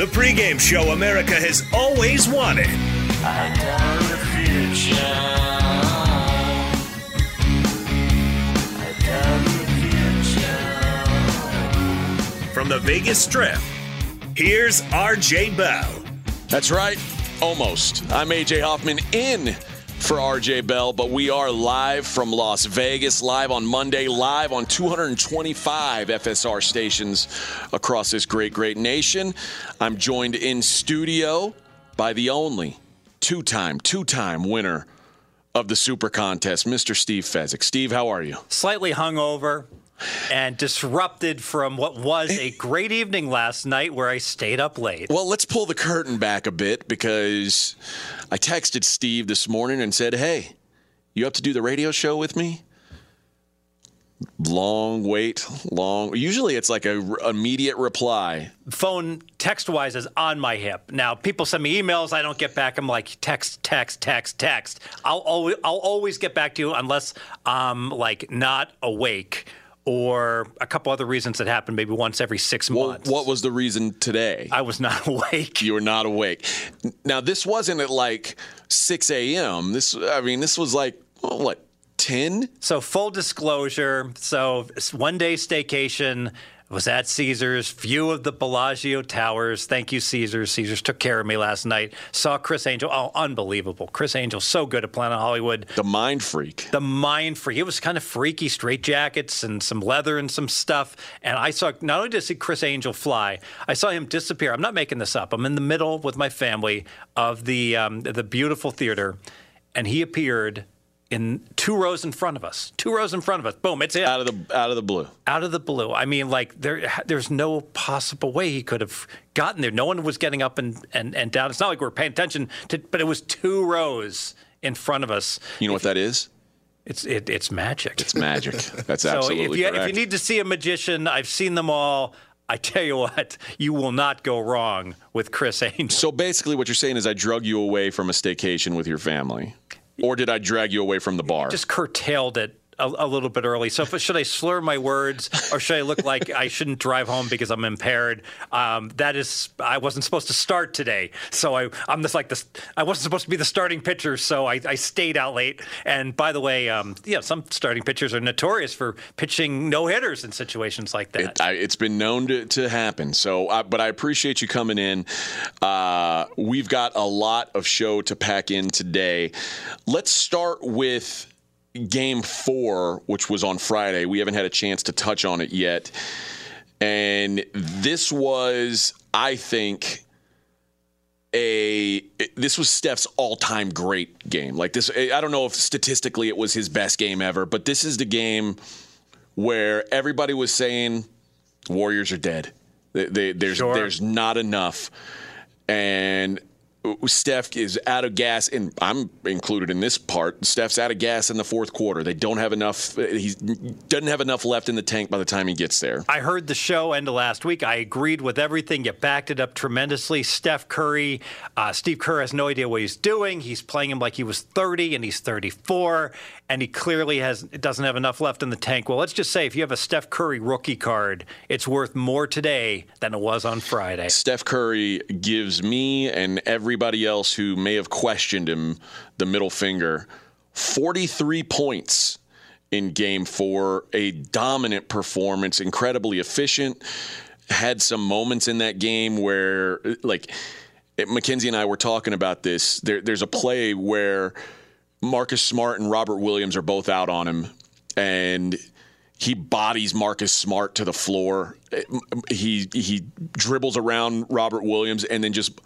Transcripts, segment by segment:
The pregame show America has always wanted. From the Vegas Strip, here's RJ Bell. That's right. Almost. I'm AJ Hoffman in for RJ Bell, but we are live from Las Vegas, live on Monday, live on 225 FSR stations across this great, great nation. I'm joined in studio by the only two time, two time winner of the Super Contest, Mr. Steve Fezzik. Steve, how are you? Slightly hungover and disrupted from what was a great evening last night where I stayed up late. Well, let's pull the curtain back a bit because I texted Steve this morning and said, Hey, you up to do the radio show with me? Long wait, long. Usually it's like a r- immediate reply. Phone text wise is on my hip. Now, people send me emails, I don't get back. I'm like, text, text, text, text. I'll always, I'll always get back to you unless I'm like not awake or a couple other reasons that happen maybe once every six Well, months. what was the reason today? I was not awake. you were not awake. Now, this wasn't at like 6 a.m. This, I mean, this was like, oh, what, 10? So full disclosure, so one day staycation was at Caesars, view of the Bellagio Towers. Thank you, Caesars. Caesars took care of me last night. Saw Criss Angel. Oh, unbelievable. Criss Angel, so good at Planet Hollywood. The mind freak. The mind freak. It was kind of freaky, straight jackets and some leather and some stuff. And I saw, not only did I see Criss Angel fly, I saw him disappear. I'm not making this up. I'm in the middle with my family of the, um, the beautiful theater, and he appeared in two rows in front of us. Two rows in front of us. Boom, it's it. Out of the out of the blue. Out of the blue. I mean, like there, there's no possible way he could have gotten there. No one was getting up and, and, and down. It's not like we are paying attention to, but it was two rows in front of us. You know what that is? It's it, it's magic. It's magic. That's so absolutely if you correct. if you need to see a magician, I've seen them all. I tell you what, you will not go wrong with Criss Angel. so basically, what you're saying is I drug you away from a staycation with your family, or did I drag you away from the bar? Just curtailed it a, a little bit early. So if, should I slur my words or should I look like I shouldn't drive home because I'm impaired? Um, that is, I wasn't supposed to start today, so I, I'm just like this. I wasn't supposed to be the starting pitcher, so I, I stayed out late. And by the way, um, yeah, some starting pitchers are notorious for pitching no hitters in situations like that. It, it's been known to, to happen. So, uh, but I appreciate you coming in. Uh, we've got a lot of show to pack in today. Let's start with game four, which was on Friday. We haven't had a chance to touch on it yet. And this was, I think, a this was Steph's all-time great game. Like this I don't know if statistically it was his best game ever, but this is the game where everybody was saying Warriors are dead. They, they, there's Sure. there's not enough, and Steph is out of gas, and I'm included in this part. Steph's out of gas in the fourth quarter. They don't have enough. He doesn't have enough left in the tank by the time he gets there. I heard the show end of last week. I agreed with everything. You backed it up tremendously. Steph Curry, uh, Steve Kerr has no idea what he's doing. He's playing him like he was 30 and he's 34, and he clearly has doesn't have enough left in the tank. Well, let's just say if you have a Steph Curry rookie card, it's worth more today than it was on Friday. Steph Curry gives me and everybody else who may have questioned him the middle finger 43 points in game four, a dominant performance, incredibly efficient. Had some moments in that game where, like, Mackenzie and I were talking about this. There, there's a play where Marcus Smart and Robert Williams are both out on him, and he bodies Marcus Smart to the floor. He he dribbles around Robert Williams and then just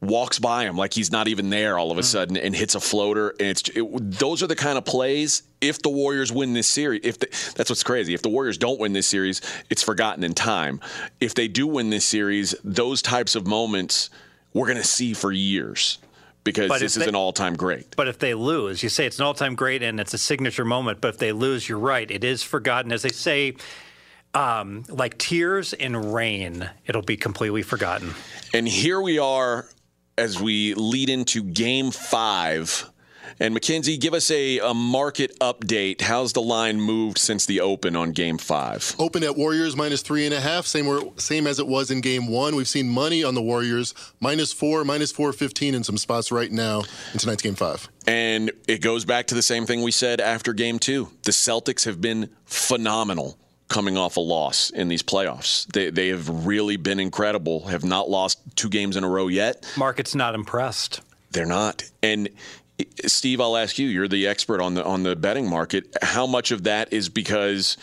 walks by him like he's not even there all of a sudden and hits a floater. And it's it, those are the kind of plays. If the Warriors win this series, if the, that's what's crazy. If the Warriors don't win this series, it's forgotten in time. If they do win this series, those types of moments we're going to see for years because But this is they- an all-time great. But if they lose, you say it's an all-time great and it's a signature moment. But if they lose, you're right; it is forgotten. As they say, um, like tears in rain, it'll be completely forgotten. And here we are as we lead into game five. And Mackenzie, give us a, a market update. How's the line moved since the open on game five? Opened at Warriors minus three and a half, same where, same as it was in game one. We've seen money on the Warriors minus four, minus four fifteen in some spots right now in tonight's game five. And it goes back to the same thing we said after game two. The Celtics have been phenomenal coming off a loss in these playoffs. They, they have really been incredible, have not lost two games in a row yet. Market's not impressed. They're not. And eh, Steve, I'll ask you. You're the expert on the on the betting market. How much of that is because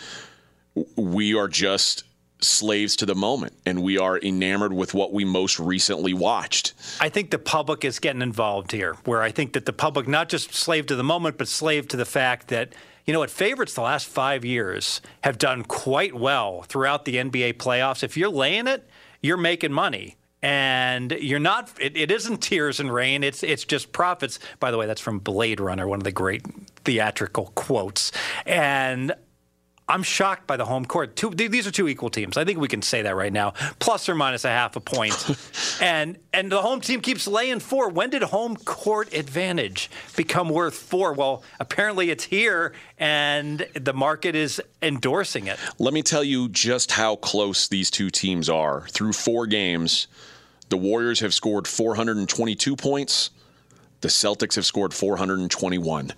we are just slaves to the moment and we are enamored with what we most recently watched? I think the public is getting involved here, where I think that the public, not just slave to the moment, but slave to the fact that, you know what, favorites the last five years have done quite well throughout the NBA playoffs. If you're laying it, you're making money. And you're not. It, it isn't tears and rain. It's it's just profits. By the way, that's from Blade Runner, one of the great theatrical quotes. And I'm shocked by the home court. Two, th- these are two equal teams. I think we can say that right now, plus or minus a half a point. and and the home team keeps laying four. When did home court advantage become worth four? Well, apparently it's here, and the market is endorsing it. Let me tell you just how close these two teams are. Through four games, the Warriors have scored 422 points. The Celtics have scored 421.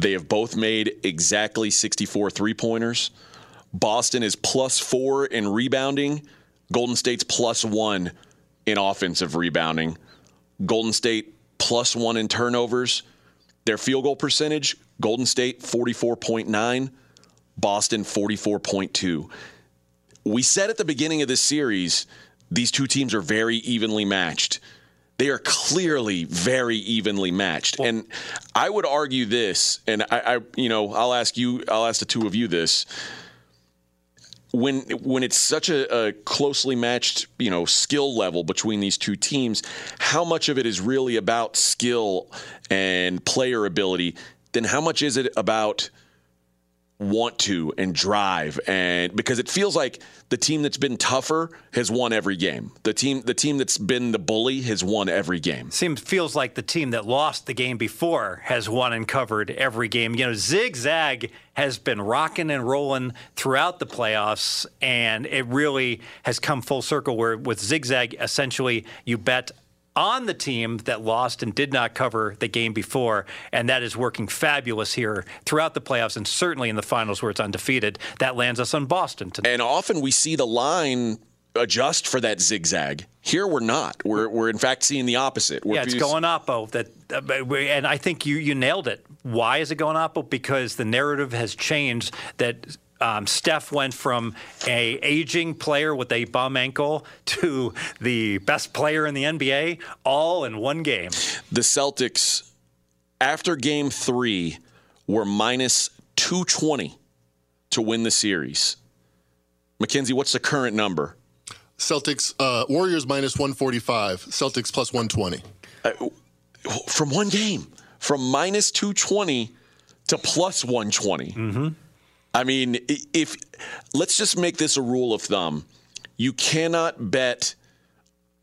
They have both made exactly 64 three pointers. Boston is plus four in rebounding. Golden State's plus one in offensive rebounding. Golden State plus one in turnovers. Their field goal percentage, Golden State 44.9, Boston 44.2. We said at the beginning of this series, these two teams are very evenly matched. They are clearly very evenly matched. and I would argue this, and I, I you know, I'll ask you, I'll ask the two of you this. When when it's such a, a closely matched, you know, skill level between these two teams, how much of it is really about skill and player ability? Then how much is it about want to and drive and because it feels like the team that's been tougher has won every game. The team the team that's been the bully has won every game. Seems feels like the team that lost the game before has won and covered every game. You know, zigzag has been rocking and rolling throughout the playoffs and it really has come full circle where with zigzag essentially you bet on the team that lost and did not cover the game before, and that is working fabulous here throughout the playoffs and certainly in the finals where it's undefeated. That lands us on Boston tonight. And often we see the line adjust for that zigzag. Here we're not. We're, we're in fact seeing the opposite. We're yeah, it's going oppo. That uh, and I think you you nailed it. Why is it going oppo? Because the narrative has changed. That um, Steph went from a aging player with a bum ankle to the best player in the NBA, all in one game. The Celtics, after Game Three, were minus two twenty to win the series. Mackenzie, what's the current number? Celtics, uh, Warriors minus 145, Celtics plus 120. Uh, from one game, from minus 220 to plus 120. Mm-hmm. I mean, if let's just make this a rule of thumb, you cannot bet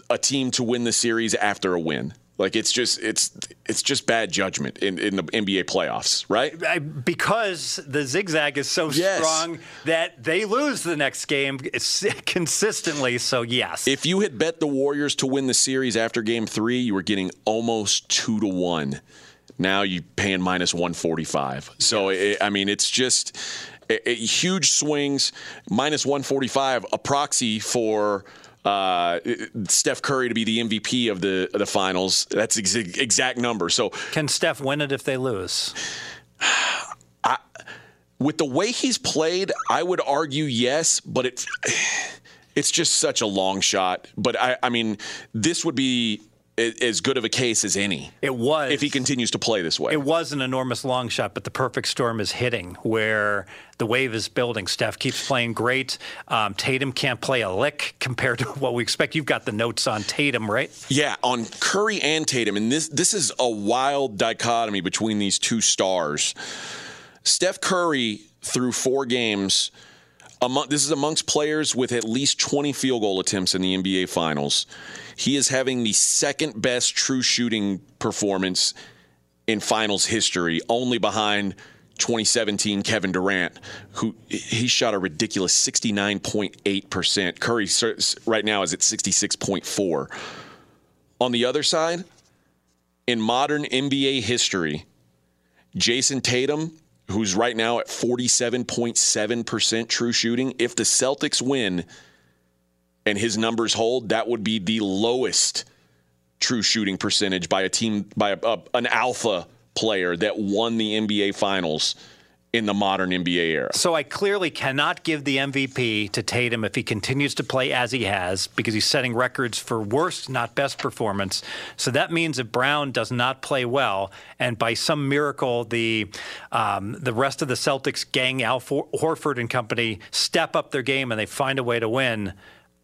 a team to win the series after a win. Like it's just it's it's just bad judgment in, in the NBA playoffs, right? Because the zigzag is so yes. strong that they lose the next game consistently. So yes, if you had bet the Warriors to win the series after Game Three, you were getting almost two to one. Now you're paying minus one forty five. So it, I mean, it's just a, a huge swings. Minus one forty five, a proxy for uh, Steph Curry to be the MVP of the of the finals. That's ex- exact number. So can Steph win it if they lose? I, with the way he's played, I would argue yes, but it it's just such a long shot. But I, I mean, this would be as good of a case as any. It was. If he continues to play this way. It was an enormous long shot, but the perfect storm is hitting where the wave is building. Steph keeps playing great. Um, Tatum can't play a lick compared to what we expect. You've got the notes on Tatum, right? Yeah, on Curry and Tatum. And this, this is a wild dichotomy between these two stars. Steph Curry, through four games, among, this is amongst players with at least 20 field goal attempts in the NBA Finals. He is having the second best true shooting performance in finals history, only behind 2017 Kevin Durant, who he shot a ridiculous 69.8%. Curry right now is at 66.4. On the other side, in modern NBA history, Jayson Tatum, who's right now at 47.7% true shooting, if the Celtics win, and his numbers hold, that would be the lowest true shooting percentage by a team by a, a, an alpha player that won the NBA finals in the modern NBA era. So I clearly cannot give the MVP to Tatum if he continues to play as he has because he's setting records for worst, not best performance. So that means if Brown does not play well, and by some miracle the um, the rest of the Celtics gang, Al Horford and company, step up their game and they find a way to win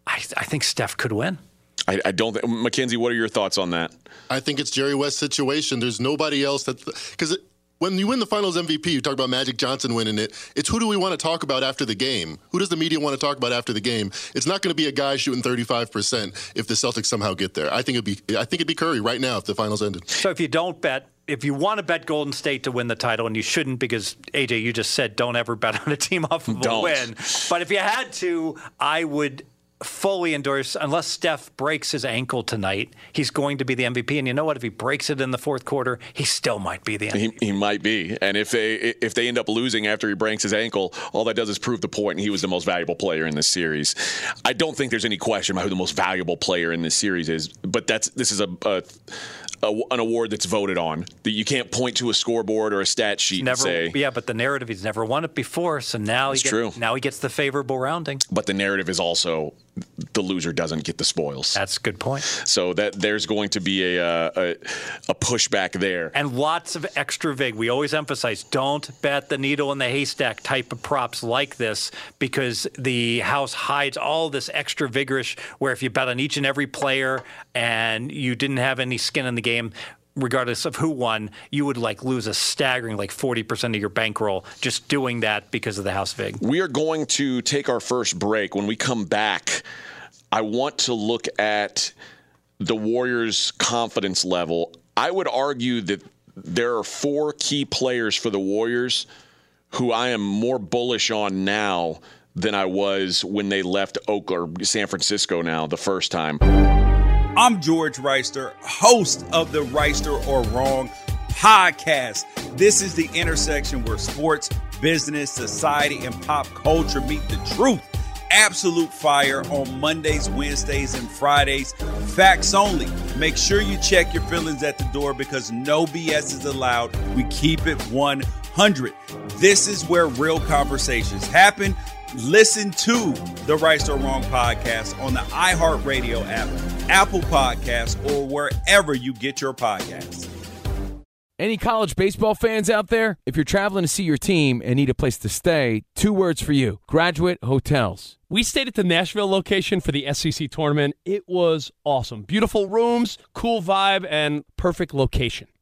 I, I think Steph could win. I, I, don't think Mackenzie. What are your thoughts on that? I think it's Jerry West's situation. There's nobody else that because when you win the Finals MVP, you talk about Magic Johnson winning it. It's who do we want to talk about after the game? Who does the media want to talk about after the game? It's not going to be a guy shooting 35 percent if the Celtics somehow get there. I think it'd be I think it'd be Curry right now if the Finals ended. So if you don't bet if you want to bet Golden State to win the title, and you shouldn't because AJ, you just said don't ever bet on a team off of don't. a win. But if you had to, I would fully endorse unless Steph breaks his ankle tonight, he's going to be the MVP. And you know what? If he breaks it in the fourth quarter, he still might be the MVP. He, he might be. And if they if they end up losing after he breaks his ankle, all that does is prove the point. And he was the most valuable player in this series. I don't think there's any question about who the most valuable player in this series is. But that's this is a, a a, an award that's voted on. That you can't point to a scoreboard or a stat sheet never, and say, yeah, but the narrative he's never won it before, so now he true. Now he gets the favorable rounding. But the narrative is also the loser doesn't get the spoils. That's a good point. So that there's going to be a, uh, a, a pushback there, and lots of extra vig. We always emphasize don't bet the needle in the haystack type of props like this because the house hides all this extra vigorish. Where if you bet on each and every player and you didn't have any skin in the game regardless of who won, you would like lose a staggering like 40% of your bankroll just doing that because of the House Vig. We are going to take our first break. When we come back, I want to look at the Warriors' confidence level. I would argue that there are four key players for the Warriors who I am more bullish on now than I was when they left Oakland or San Francisco now the first time. I'm George Wrighster, host of the Reister or Wrong podcast. This is the intersection where sports, business, society, and pop culture meet the truth. Absolute fire on Mondays, Wednesdays, and Fridays. Facts only. Make sure you check your feelings at the door because no BS is allowed. We keep it 100. This is where real conversations happen. Listen to the Right or Wrong podcast on the iHeartRadio app, Apple Podcasts, or wherever you get your podcasts. Any college baseball fans out there? If you're traveling to see your team and need a place to stay, two words for you graduate hotels. We stayed at the Nashville location for the SEC tournament. It was awesome. Beautiful rooms, cool vibe, and perfect location.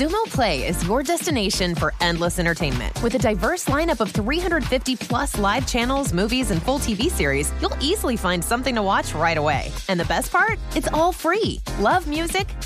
Xumo Play is your destination for endless entertainment. With a diverse lineup of 350 plus live channels, movies, and full TV series, you'll easily find something to watch right away. And the best part? It's all free. Love music?